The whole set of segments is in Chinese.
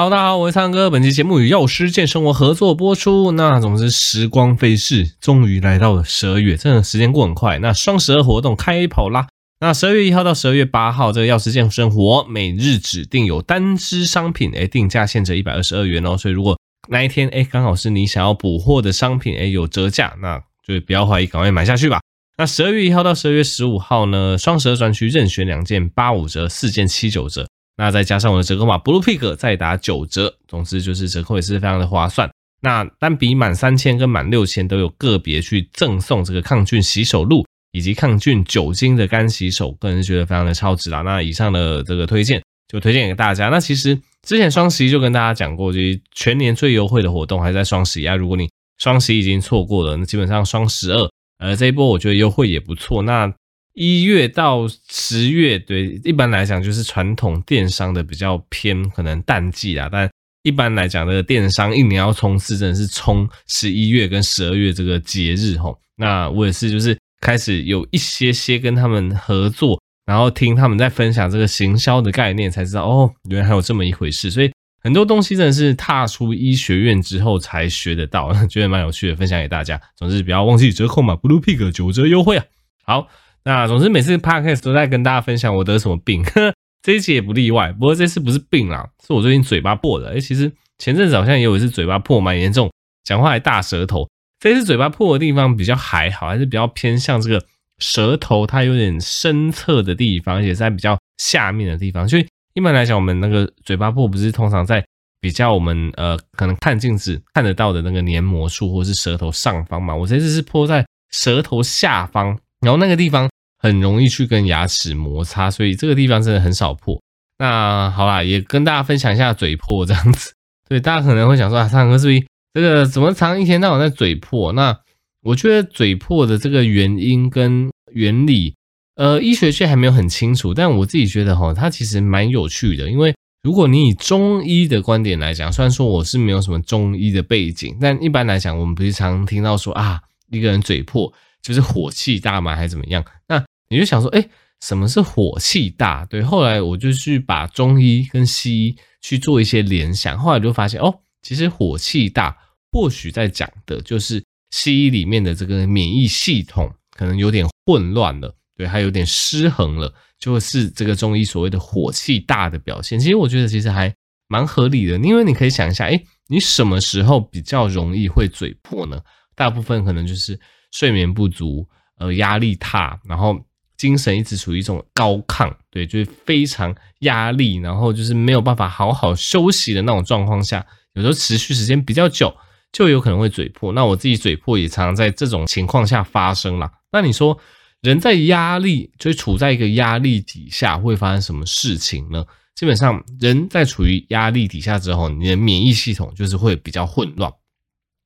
哈喽，大家好，我是苍哥。本期节目与药师健生活合作播出。那总之，时光飞逝，终于来到了十二月，真的时间过很快。那双十二活动开跑啦！那十二月一号到十二月八号，这个药师健生活每日指定有单支商品，诶，定价现折一百二十二元哦。所以如果那一天，诶，刚好是你想要补货的商品，诶，有折价，那就不要怀疑，赶快买下去吧。那十二月一号到十二月十五号呢，双十二专区任选两件八五折，四件七九折。那再加上我的折扣码 Blue Pig 再打九折，总之就是折扣也是非常的划算。那单笔满三千跟满六千都有个别去赠送这个抗菌洗手露以及抗菌酒精的干洗手，个人觉得非常的超值啦。那以上的这个推荐就推荐给大家。那其实之前双十一就跟大家讲过，就是全年最优惠的活动还在双十一啊。如果你双十一已经错过了，那基本上双十二呃这一波我觉得优惠也不错。那一月到十月，对，一般来讲就是传统电商的比较偏可能淡季啊。但一般来讲，这个电商一年要冲刺，真的是冲十一月跟十二月这个节日吼。那我也是，就是开始有一些些跟他们合作，然后听他们在分享这个行销的概念，才知道哦，原来还有这么一回事。所以很多东西真的是踏出医学院之后才学得到，觉得蛮有趣的，分享给大家。总之不要忘记折扣码 Blue Pig 九折优惠啊！好。那总之每次 podcast 都在跟大家分享我得什么病，呵，这一期也不例外。不过这次不是病啦，是我最近嘴巴破的。诶，其实前阵子好像也有一次嘴巴破蛮严重，讲话还大舌头。这次嘴巴破的地方比较还好，还是比较偏向这个舌头它有点深侧的地方，而且在比较下面的地方。所以一般来讲，我们那个嘴巴破不是通常在比较我们呃可能看镜子看得到的那个黏膜处，或是舌头上方嘛。我这次是破在舌头下方。然后那个地方很容易去跟牙齿摩擦，所以这个地方真的很少破。那好啦，也跟大家分享一下嘴破这样子。对，大家可能会想说啊，苍哥是不是这个怎么常一天到晚在嘴破？那我觉得嘴破的这个原因跟原理，呃，医学界还没有很清楚。但我自己觉得哈，它其实蛮有趣的。因为如果你以中医的观点来讲，虽然说我是没有什么中医的背景，但一般来讲，我们不是常听到说啊，一个人嘴破。就是火气大吗？还是怎么样？那你就想说，哎，什么是火气大？对，后来我就去把中医跟西医去做一些联想，后来就发现，哦，其实火气大或许在讲的就是西医里面的这个免疫系统可能有点混乱了，对，还有点失衡了，就是这个中医所谓的火气大的表现。其实我觉得其实还蛮合理的，因为你可以想一下，哎，你什么时候比较容易会嘴破呢？大部分可能就是。睡眠不足，呃，压力大，然后精神一直处于一种高亢，对，就是非常压力，然后就是没有办法好好休息的那种状况下，有时候持续时间比较久，就有可能会嘴破。那我自己嘴破也常常在这种情况下发生啦。那你说，人在压力，就处在一个压力底下，会发生什么事情呢？基本上，人在处于压力底下之后，你的免疫系统就是会比较混乱。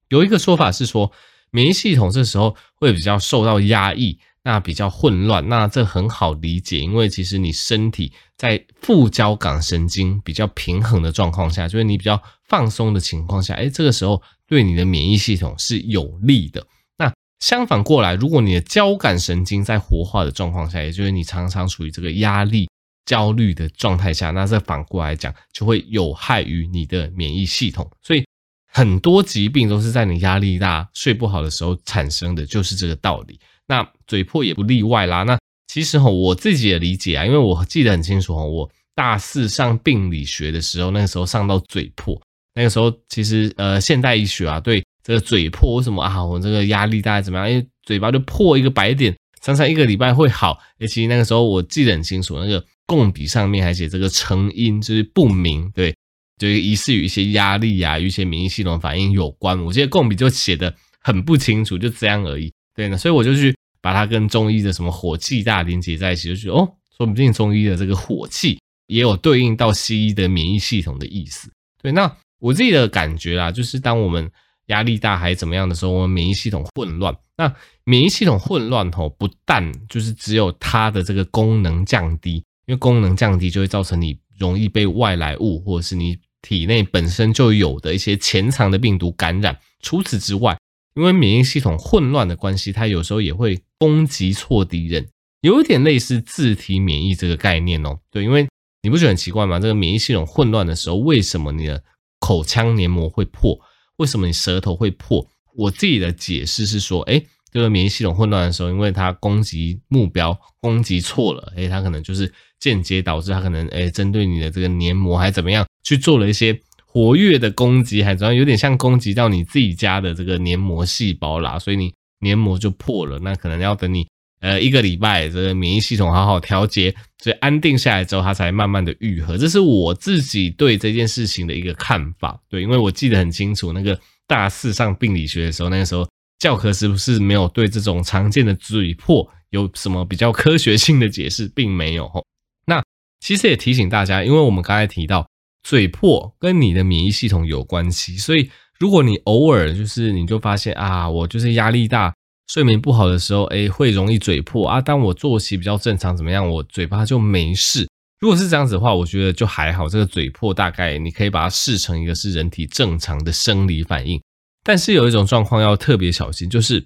有一个说法是说，免疫系统这时候会比较受到压抑，那比较混乱，那这很好理解，因为其实你身体在副交感神经比较平衡的状况下，就是你比较放松的情况下，诶，这个时候对你的免疫系统是有利的。那相反过来，如果你的交感神经在活化的状况下，也就是你常常处于这个压力、焦虑的状态下，那这反过来讲就会有害于你的免疫系统，所以。很多疾病都是在你压力大、睡不好的时候产生的，就是这个道理。那嘴破也不例外啦。那其实哈，我自己的理解啊，因为我记得很清楚哈，我大四上病理学的时候，那个时候上到嘴破，那个时候其实呃，现代医学啊，对这个嘴破为什么啊，我这个压力大怎么样？因为嘴巴就破一个白点，常常一个礼拜会好。诶，其实那个时候我记得很清楚，那个供笔上面还写这个成因就是不明，对。就疑似与一些压力、啊，与一些免疫系统反应有关。我记得共笔就写的很不清楚，就这样而已。对呢，所以我就去把它跟中医的什么火气大连接在一起，就觉得哦，说不定中医的这个火气也有对应到西医的免疫系统的意思。对，那我自己的感觉啦，就是当我们压力大还怎么样的时候，我们免疫系统混乱。那免疫系统混乱吼，不但就是只有它的这个功能降低，因为功能降低就会造成你。容易被外来物或者是你体内本身就有的一些潜藏的病毒感染。除此之外，因为免疫系统混乱的关系，它有时候也会攻击错敌人，有一点类似自体免疫这个概念哦。对，因为你不觉得很奇怪吗？这个免疫系统混乱的时候，为什么你的口腔黏膜会破？为什么你舌头会破？我自己的解释是说，诶，这个免疫系统混乱的时候，因为它攻击目标攻击错了，诶，它可能就是间接导致它可能诶，针对你的这个黏膜还怎么样去做了一些活跃的攻击，还怎么，有点像攻击到你自己家的这个黏膜细胞啦，所以你黏膜就破了。那可能要等你。呃，一个礼拜，这个免疫系统好好调节，所以安定下来之后，它才慢慢的愈合。这是我自己对这件事情的一个看法。对，因为我记得很清楚，那个大四上病理学的时候，那个时候教科是不是没有对这种常见的嘴破有什么比较科学性的解释，并没有。那其实也提醒大家，因为我们刚才提到嘴破跟你的免疫系统有关系，所以如果你偶尔就是你就发现啊，我就是压力大。睡眠不好的时候，诶，会容易嘴破啊。当我作息比较正常，怎么样，我嘴巴就没事。如果是这样子的话，我觉得就还好。这个嘴破大概你可以把它视成一个是人体正常的生理反应。但是有一种状况要特别小心，就是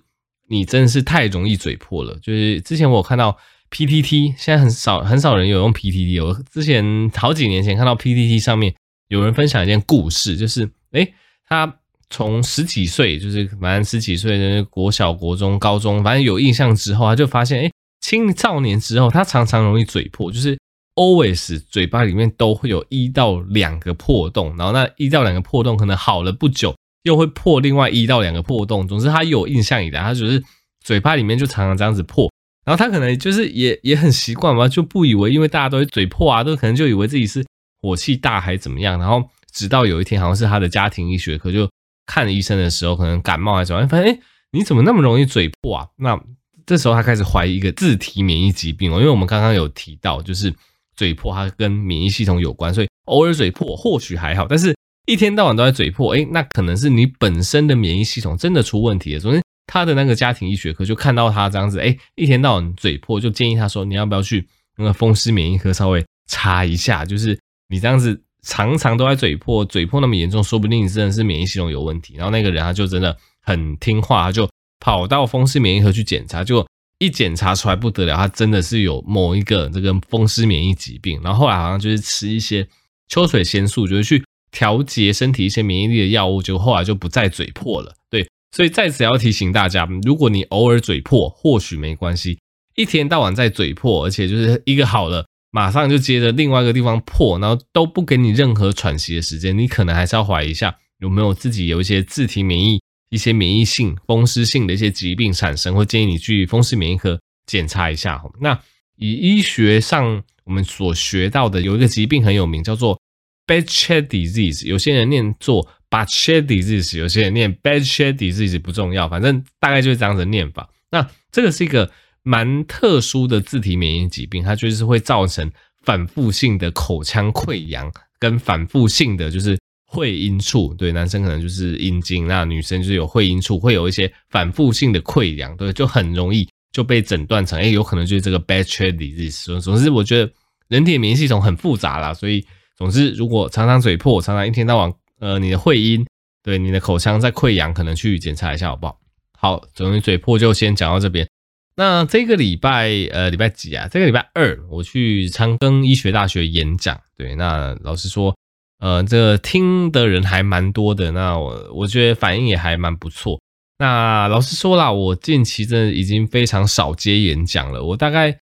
你真的是太容易嘴破了。就是之前我有看到 PTT，现在很少很少人有用 PTT。我之前好几年前看到 PTT 上面有人分享一件故事，就是诶，他。从十几岁，就是反正十几岁的国小、国中、高中，反正有印象之后，他就发现，哎，青少年之后，他常常容易嘴破，就是 always 嘴巴里面都会有一到两个破洞，然后那一到两个破洞可能好了不久，又会破另外一到两个破洞。总之，他有印象以来，他就是嘴巴里面就常常这样子破，然后他可能就是也也很习惯嘛，就不以为，因为大家都会嘴破啊，都可能就以为自己是火气大还怎么样，然后直到有一天，好像是他的家庭医学科就。看医生的时候，可能感冒还是怎么，发现哎，你怎么那么容易嘴破啊？那这时候他开始怀疑一个自体免疫疾病哦，因为我们刚刚有提到，就是嘴破它跟免疫系统有关，所以偶尔嘴破或许还好，但是一天到晚都在嘴破，哎，那可能是你本身的免疫系统真的出问题了。昨天他的那个家庭医学科就看到他这样子，哎，一天到晚嘴破，就建议他说，你要不要去那个风湿免疫科稍微查一下，就是你这样子。常常都在嘴破，嘴破那么严重，说不定你真的是免疫系统有问题。然后那个人他就真的很听话，他就跑到风湿免疫科去检查，就一检查出来不得了，他真的是有某一个这个风湿免疫疾病。然后后来好像就是吃一些秋水仙素，就是去调节身体一些免疫力的药物，就后来就不再嘴破了。对，所以在此要提醒大家，如果你偶尔嘴破，或许没关系，一天到晚在嘴破，而且就是一个好了。马上就接着另外一个地方破，然后都不给你任何喘息的时间，你可能还是要怀疑一下有没有自己有一些自体免疫、一些免疫性、风湿性的一些疾病产生，或建议你去风湿免疫科检查一下。那以医学上我们所学到的，有一个疾病很有名，叫做 Behçet disease，有些人念作 Behçet disease，有些人念 Behçet disease 不重要，反正大概就是这样子念法。那这个是一个。蛮特殊的自体免疫疾病，它就是会造成反复性的口腔溃疡，跟反复性的就是会阴处。对，男生可能就是阴茎，那女生就是有会阴处，会有一些反复性的溃疡，对，就很容易就被诊断成，哎，有可能就是这个 Behçet disease。总之，我觉得人体免疫系统很复杂啦，所以总之，如果常常嘴破，常常一天到晚，呃，你的会阴，对，你的口腔在溃疡，可能去检查一下好不好？好，总之嘴破就先讲到这边。那这个礼拜，呃，礼拜几啊？这个礼拜二，我去长庚医学大学演讲。对，那老实说，呃，这个听的人还蛮多的。那我我觉得反应也还蛮不错。那老实说啦，我近期真的已经非常少接演讲了。我大概，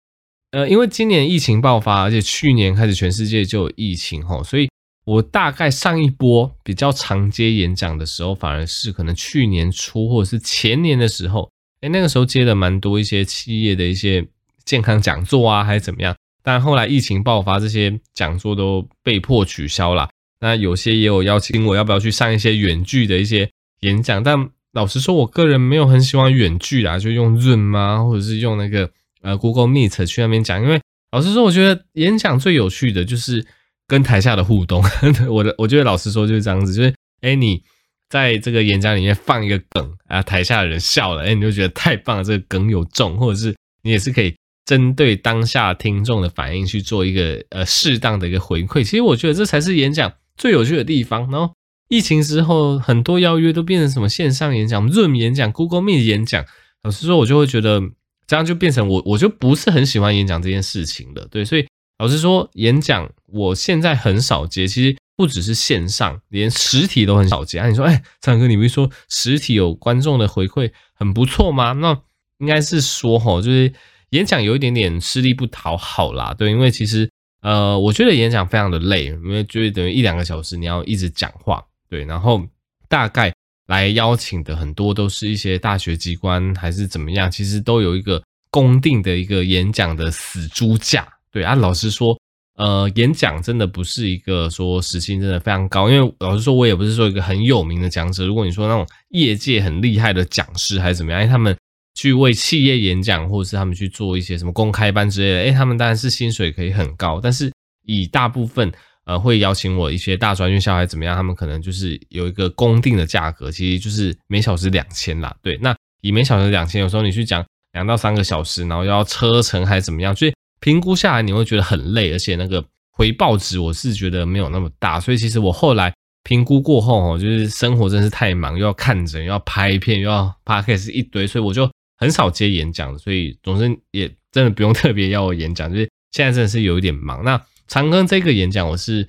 呃，因为今年疫情爆发，而且去年开始全世界就有疫情齁，所以我大概上一波比较常接演讲的时候，反而是可能去年初或者是前年的时候。哎，那个时候接的蛮多一些企业的一些健康讲座啊，还是怎么样？但后来疫情爆发，这些讲座都被迫取消了。那有些也有邀请我，要不要去上一些远距的一些演讲？但老实说，我个人没有很喜欢远距啊，就用 Zoom 啊，或者是用那个呃 Google Meet 去那边讲。因为老实说，我觉得演讲最有趣的就是跟台下的互动。我的，我觉得老实说就是这样子，就是哎你。在这个演讲里面放一个梗啊，台下的人笑了，哎，你就觉得太棒了，这个梗有中，或者是你也是可以针对当下听众的反应去做一个呃适当的一个回馈。其实我觉得这才是演讲最有趣的地方。然后疫情之后，很多邀约都变成什么线上演讲、Zoom 演讲、Google Meet 演讲。老实说，我就会觉得这样就变成我我就不是很喜欢演讲这件事情了。对，所以老实说，演讲我现在很少接，其实不只是线上，连实体都很少接。啊，你说，哎，苍哥，你不是说实体有观众的回馈很不错吗？那应该是说，吼，就是演讲有一点点吃力不讨好啦。对，因为其实，呃，我觉得演讲非常的累，因为就是等于一两个小时你要一直讲话，对，然后大概来邀请的很多都是一些大学机关还是怎么样，其实都有一个公定的一个演讲的死猪价。对啊，老实说。呃，演讲真的不是一个说时薪真的非常高，因为老实说，我也不是说一个很有名的讲者。如果你说那种业界很厉害的讲师还是怎么样，哎，他们去为企业演讲，或者是他们去做一些什么公开班之类的，哎，他们当然是薪水可以很高。但是以大部分呃会邀请我一些大专院校还是怎么样，他们可能就是有一个公定的价格，其实就是每小时两千啦。对，那以每小时两千，有时候你去讲两到三个小时，然后要车程还是怎么样，所以。评估下来你会觉得很累，而且那个回报值我是觉得没有那么大，所以其实我后来评估过后哦，就是生活真是太忙，又要看诊，又要拍片，又要 podcast 一堆，所以我就很少接演讲，所以总之也真的不用 特别要我演讲，就是现在真的是有一点忙。那长庚这个演讲我是，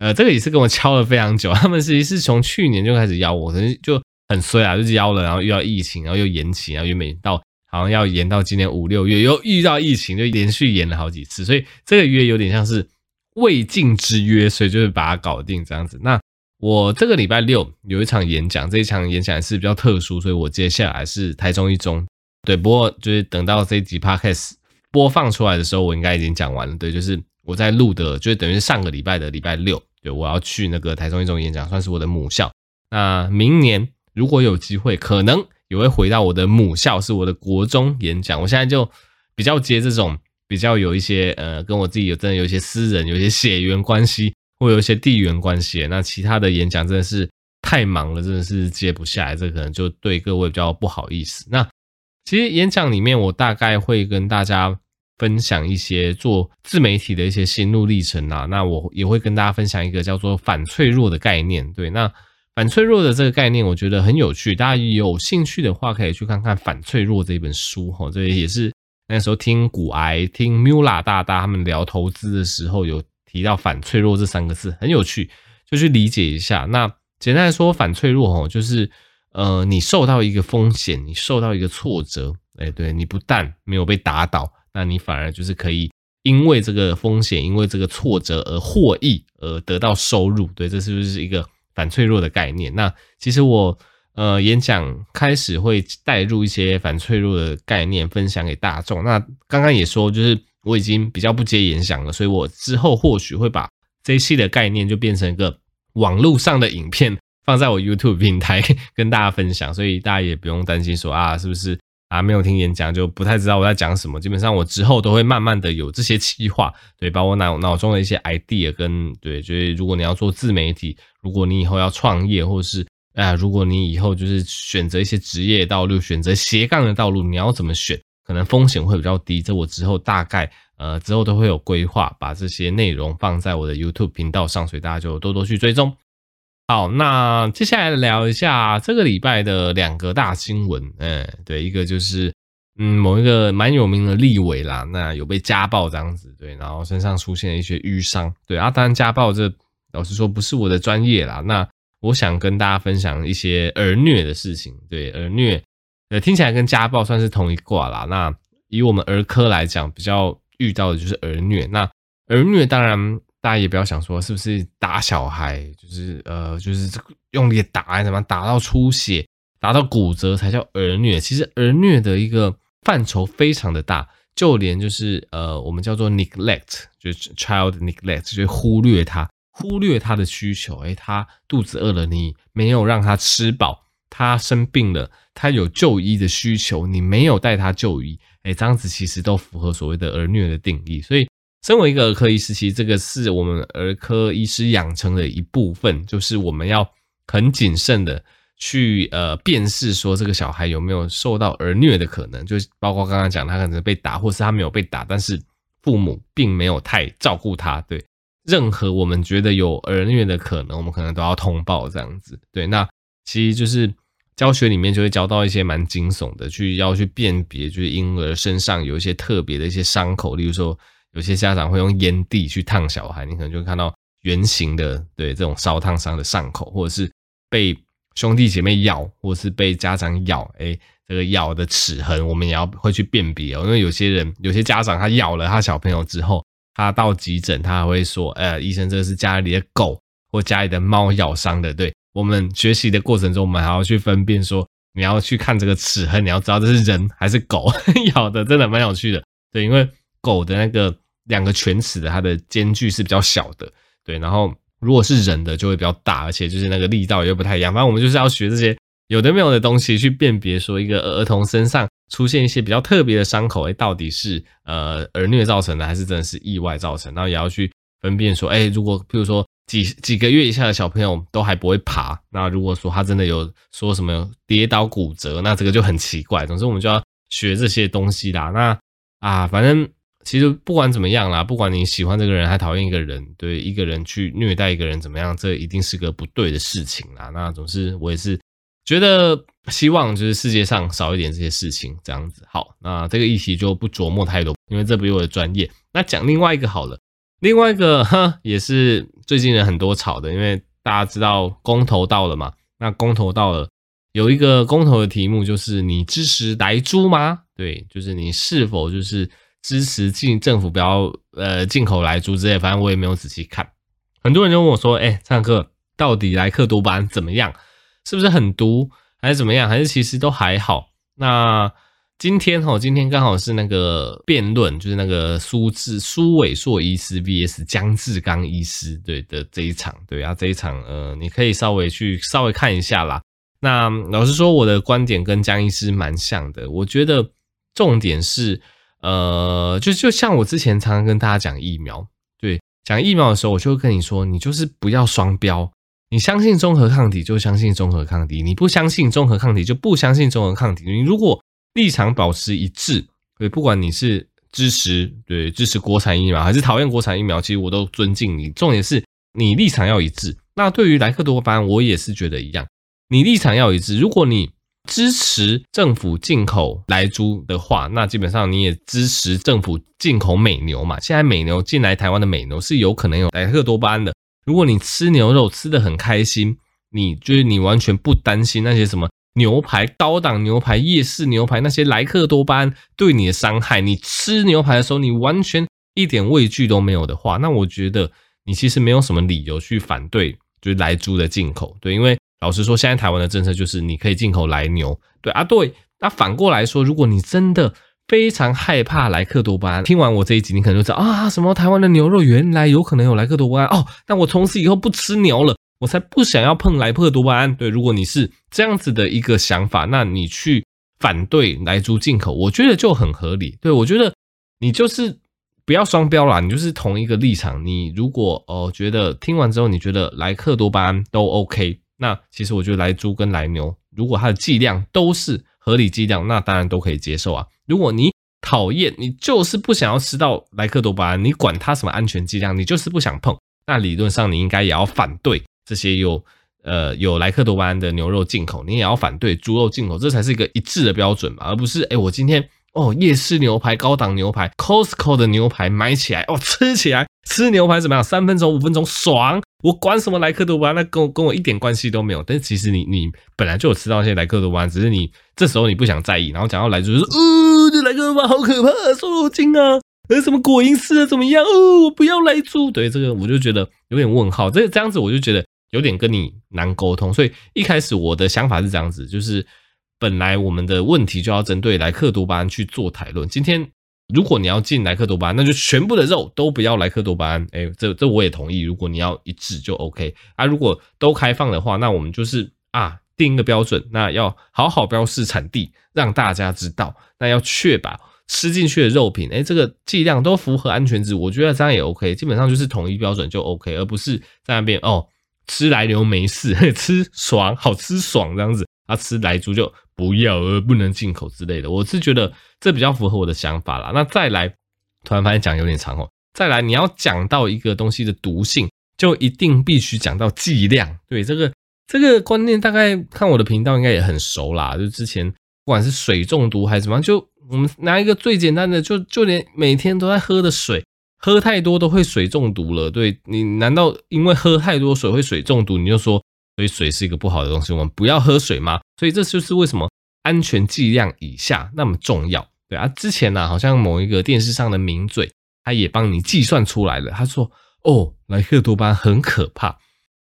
呃，这个也是跟我敲了非常久，他们实际是从去年就开始邀我，可能就很衰啊，就是邀了，然后遇到疫情，然后又延期，然后又没到。好像要延到今年五六月，又遇到疫情，就连续延了好几次，所以这个约有点像是未尽之约，所以就是把它搞定这样子。那我这个礼拜六有一场演讲，这一场演讲是比较特殊，所以我接下来是台中一中。对，不过就是等到这一集 podcast 播放出来的时候，我应该已经讲完了。对，就是我在录的，就是等于上个礼拜的礼拜六，对，我要去那个台中一中演讲，算是我的母校。那明年如果有机会，可能。也会回到我的母校，是我的国中演讲。我现在就比较接这种比较有一些呃，跟我自己有真的有一些私人、有一些血缘关系，或有一些地缘关系。那其他的演讲真的是太忙了，真的是接不下来。这可能就对各位比较不好意思。那其实演讲里面，我大概会跟大家分享一些做自媒体的一些心路历程啊。那我也会跟大家分享一个叫做反脆弱的概念。对，那。反脆弱的这个概念，我觉得很有趣。大家有兴趣的话，可以去看看《反脆弱》这本书哈。这也是那时候听古癌、听 Mula 大大他们聊投资的时候，有提到“反脆弱”这三个字，很有趣，就去理解一下。那简单来说，反脆弱哦，就是呃，你受到一个风险，你受到一个挫折，哎，对，你不但没有被打倒，那你反而就是可以因为这个风险，因为这个挫折而获益，而得到收入。对，这是不是一个？反脆弱的概念，那其实我呃演讲开始会带入一些反脆弱的概念分享给大众。那刚刚也说，就是我已经比较不接演讲了，所以我之后或许会把这一系列概念就变成一个网络上的影片，放在我 YouTube 平台 跟大家分享。所以大家也不用担心说啊，是不是？啊，没有听演讲就不太知道我在讲什么。基本上我之后都会慢慢的有这些企划，对，把我脑脑中的一些 idea 跟对，就是如果你要做自媒体，如果你以后要创业，或是啊，如果你以后就是选择一些职业道路，选择斜杠的道路，你要怎么选？可能风险会比较低。这我之后大概呃之后都会有规划，把这些内容放在我的 YouTube 频道上，所以大家就多多去追踪。好，那接下来聊一下这个礼拜的两个大新闻。嗯，对，一个就是嗯某一个蛮有名的立委啦，那有被家暴这样子，对，然后身上出现了一些瘀伤，对啊，当然家暴这老实说不是我的专业啦。那我想跟大家分享一些儿虐的事情，对，儿虐，呃，听起来跟家暴算是同一挂啦。那以我们儿科来讲，比较遇到的就是儿虐。那儿虐当然。大家也不要想说是不是打小孩，就是呃，就是这个用力打还是什么，打到出血、打到骨折才叫儿虐。其实儿虐的一个范畴非常的大，就连就是呃，我们叫做 neglect，就是 child neglect，就是忽略他，忽略他的需求。诶，他肚子饿了，你没有让他吃饱；他生病了，他有就医的需求，你没有带他就医。诶，这样子其实都符合所谓的儿虐的定义，所以。身为一个儿科医师，其实这个是我们儿科医师养成的一部分，就是我们要很谨慎的去呃辨识说这个小孩有没有受到儿虐的可能，就包括刚刚讲他可能被打，或是他没有被打，但是父母并没有太照顾他。对，任何我们觉得有儿虐的可能，我们可能都要通报这样子。对，那其实就是教学里面就会教到一些蛮惊悚的，去要去辨别，就是婴儿身上有一些特别的一些伤口，例如说。有些家长会用烟蒂去烫小孩，你可能就会看到圆形的，对这种烧烫伤的伤口，或者是被兄弟姐妹咬，或者是被家长咬，哎，这个咬的齿痕，我们也要会去辨别哦。因为有些人，有些家长他咬了他小朋友之后，他到急诊，他还会说，哎，医生，这个是家里的狗或家里的猫咬伤的。对，我们学习的过程中，我们还要去分辨说，你要去看这个齿痕，你要知道这是人还是狗 咬的，真的蛮有趣的。对，因为狗的那个两个犬齿的它的间距是比较小的，对，然后如果是人的就会比较大，而且就是那个力道又不太一样。反正我们就是要学这些有的没有的东西去辨别，说一个儿童身上出现一些比较特别的伤口，哎，到底是呃儿虐造成的，还是真的是意外造成？然后也要去分辨说，哎，如果譬如说几几个月以下的小朋友都还不会爬，那如果说他真的有说什么跌倒骨折，那这个就很奇怪。总之我们就要学这些东西啦。那啊，反正其实不管怎么样啦，不管你喜欢这个人还讨厌一个人，对一个人去虐待一个人怎么样，这一定是个不对的事情啦。那总是我也是觉得希望就是世界上少一点这些事情这样子。好，那这个议题就不琢磨太多，因为这不是我的专业。那讲另外一个好了，另外一个哈也是最近人很多吵的，因为大家知道公投到了嘛，那公投到了。有一个公投的题目，就是你支持莱猪吗？对，就是你是否就是支持进政府不要呃进口来猪之类，反正我也没有仔细看。很多人就问我说：“哎，灿克，到底莱克多巴怎么样？是不是很毒，还是怎么样？还是其实都还好？”那今天哈，今天刚好是那个辩论，就是那个苏志苏伟硕医师 VS 江志刚医师对的这一场，对啊，这一场呃，你可以稍微去稍微看一下啦。那老实说，我的观点跟江医师蛮像的。我觉得重点是，呃，就就像我之前常常跟大家讲疫苗，对，讲疫苗的时候，我就会跟你说，你就是不要双标。你相信中和抗体就相信中和抗体，你不相信中和抗体就不相信中和抗体。你如果立场保持一致，对，不管你是支持对支持国产疫苗还是讨厌国产疫苗，其实我都尊敬你。重点是你立场要一致。那对于莱克多巴胺，我也是觉得一样。你立场要一致。如果你支持政府进口莱猪的话，那基本上你也支持政府进口美牛嘛。现在美牛进来台湾的美牛是有可能有莱克多巴胺的。如果你吃牛肉吃的很开心，你就是你完全不担心那些什么牛排、高档牛排、夜市牛排那些莱克多巴胺对你的伤害，你吃牛排的时候你完全一点畏惧都没有的话，那我觉得你其实没有什么理由去反对就是莱猪的进口。对，因为老实说，现在台湾的政策就是你可以进口莱牛，对啊，对。那反过来说，如果你真的非常害怕莱克多巴胺，听完我这一集，你可能就知道啊，什么台湾的牛肉原来有可能有莱克多巴胺哦。那我从此以后不吃牛了，我才不想要碰莱克多巴胺。对，如果你是这样子的一个想法，那你去反对莱猪进口，我觉得就很合理。对，我觉得你就是不要双标啦，你就是同一个立场。你如果哦觉得听完之后你觉得莱克多巴胺都 OK。那其实我觉得来猪跟来牛，如果它的剂量都是合理剂量，那当然都可以接受啊。如果你讨厌，你就是不想要吃到莱克多巴胺，你管它什么安全剂量，你就是不想碰，那理论上你应该也要反对这些有呃有莱克多巴胺的牛肉进口，你也要反对猪肉进口，这才是一个一致的标准嘛，而不是哎、我今天。哦，夜市牛排、高档牛排、Costco 的牛排买起来哦，吃起来吃牛排怎么样？三分钟、五分钟爽，我管什么莱克多巴，那跟我跟我一点关系都没有。但其实你你本来就有吃到一些莱克多巴，只是你这时候你不想在意。然后讲到莱猪，就是哦，这莱克多巴好可怕，瘦肉精啊，呃，什么果蝇丝啊，怎么样？哦，我不要莱猪。对这个我就觉得有点问号。这这样子我就觉得有点跟你难沟通。所以一开始我的想法是这样子，就是。本来我们的问题就要针对莱克多巴胺去做讨论。今天如果你要进莱克多巴胺，那就全部的肉都不要莱克多巴胺。哎，这这我也同意。如果你要一致就 OK 啊。如果都开放的话，那我们就是啊定一个标准，那要好好标示产地，让大家知道。那要确保吃进去的肉品，哎，这个剂量都符合安全值。我觉得这样也 OK。基本上就是统一标准就 OK，而不是在那边哦吃来牛没事，吃爽好吃爽这样子。啊、吃莱猪就不要，而不能进口之类的。我是觉得这比较符合我的想法啦。那再来，突然发现讲有点长哦。再来，你要讲到一个东西的毒性，就一定必须讲到剂量。对，这个这个观念，大概看我的频道应该也很熟啦。就之前不管是水中毒还是怎么样，就我们拿一个最简单的，就就连每天都在喝的水，喝太多都会水中毒了。对，你难道因为喝太多水会水中毒，你就说所以水是一个不好的东西，我们不要喝水吗？所以这就是为什么安全剂量以下那么重要。对啊，之前呢、啊，好像某一个电视上的名嘴，他也帮你计算出来了。他说：“哦，莱克多巴很可怕，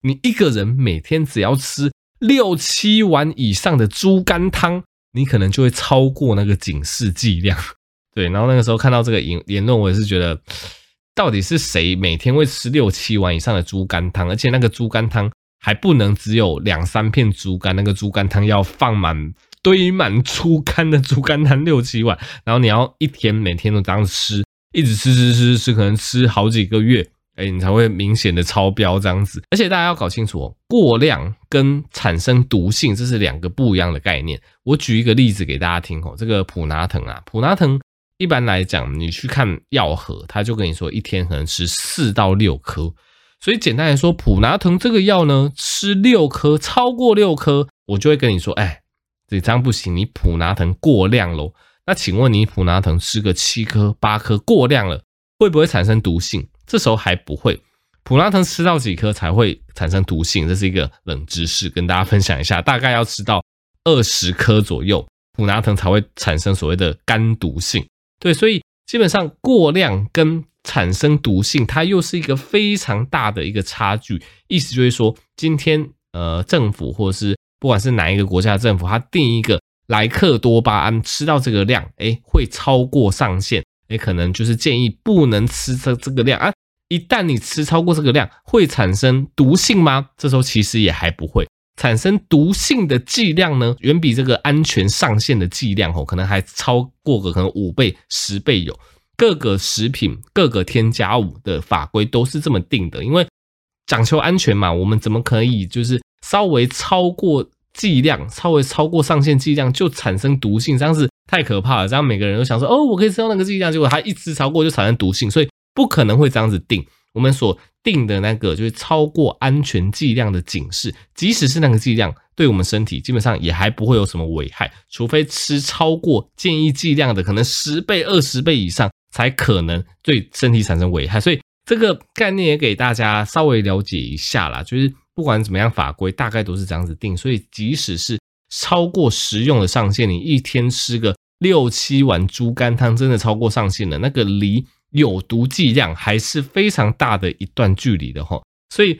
你一个人每天只要吃六七碗以上的猪肝汤，你可能就会超过那个警示剂量。”对，然后那个时候看到这个言言论，我也是觉得，到底是谁每天会吃六七碗以上的猪肝汤？而且那个猪肝汤还不能只有两三片猪肝，那个猪肝汤要放满。堆满猪肝的猪肝汤六七碗，然后你要一天每天都这样吃，一直吃吃吃吃，可能吃好几个月，哎，你才会明显的超标这样子。而且大家要搞清楚哦，过量跟产生毒性这是两个不一样的概念。我举一个例子给大家听哦，这个普拿藤啊，普拿藤一般来讲，你去看药盒，他就跟你说一天可能吃四到六颗，所以简单来说，普拿藤这个药呢，吃六颗，超过六颗，我就会跟你说，哎。这样不行，你普拿藤过量喽。那请问你普拿藤吃个七颗八颗过量了，会不会产生毒性？这时候还不会。普拿藤吃到几颗才会产生毒性？这是一个冷知识，跟大家分享一下。大概要吃到二十颗左右，普拿藤才会产生所谓的肝毒性。对，所以基本上过量跟产生毒性，它又是一个非常大的一个差距。意思就是说，今天呃政府或者是不管是哪一个国家的政府，它定一个莱克多巴胺吃到这个量，诶，会超过上限，诶，可能就是建议不能吃这这个量啊。一旦你吃超过这个量，会产生毒性吗？这时候其实也还不会产生毒性的剂量呢，远比这个安全上限的剂量哦，可能还超过个可能五倍、十倍有。各个食品、各个添加物的法规都是这么定的，因为讲求安全嘛，我们怎么可以就是？稍微超过剂量，稍微超过上限剂量就产生毒性，这样子太可怕了。这样每个人都想说，哦，我可以吃到那个剂量，结果他一吃超过就产生毒性，所以不可能会这样子定。我们所定的那个就是超过安全剂量的警示，即使是那个剂量，对我们身体基本上也还不会有什么危害，除非吃超过建议剂量的可能十倍、二十倍以上，才可能对身体产生危害。所以这个概念也给大家稍微了解一下啦，就是。不管怎么样，法规大概都是这样子定，所以即使是超过食用的上限，你一天吃个六七碗猪肝汤，真的超过上限了，那个离有毒剂量还是非常大的一段距离的齁。所以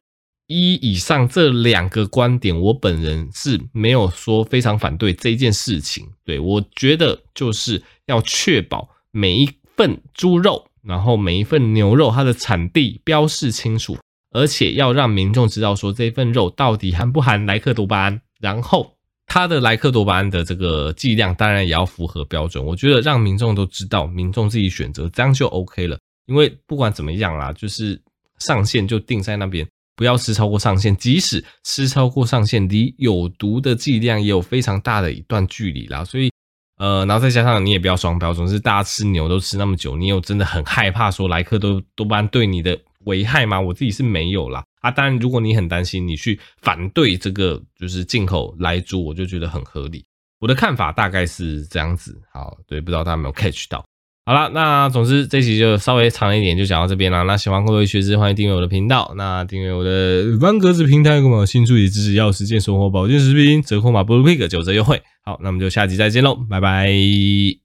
一以上这两个观点，我本人是没有说非常反对这件事情。对，我觉得就是要确保每一份猪肉，然后每一份牛肉，它的产地标示清楚。而且要让民众知道说，这份肉到底含不含莱克多巴胺，然后它的莱克多巴胺的这个剂量当然也要符合标准。我觉得让民众都知道，民众自己选择，这样就 OK 了。因为不管怎么样啦，就是上限就定在那边，不要吃超过上限。即使吃超过上限，离有毒的剂量也有非常大的一段距离啦。所以，呃，然后再加上你也不要双标准，是大家吃牛都吃那么久，你有真的很害怕说莱克多多巴胺对你的。危害吗？我自己是没有啦。啊。当然，如果你很担心，你去反对这个就是进口来猪，我就觉得很合理。我的看法大概是这样子。好，对，不知道大家有没有 catch 到？好了，那总之这期就稍微长一点，就讲到这边了。那喜欢各位学知，欢迎订阅我的频道。那订阅我的方格子平台，购买新书以支持要实践生活保健食品，折扣码 bluepig 九折优惠。好，那我们就下集再见喽，拜拜。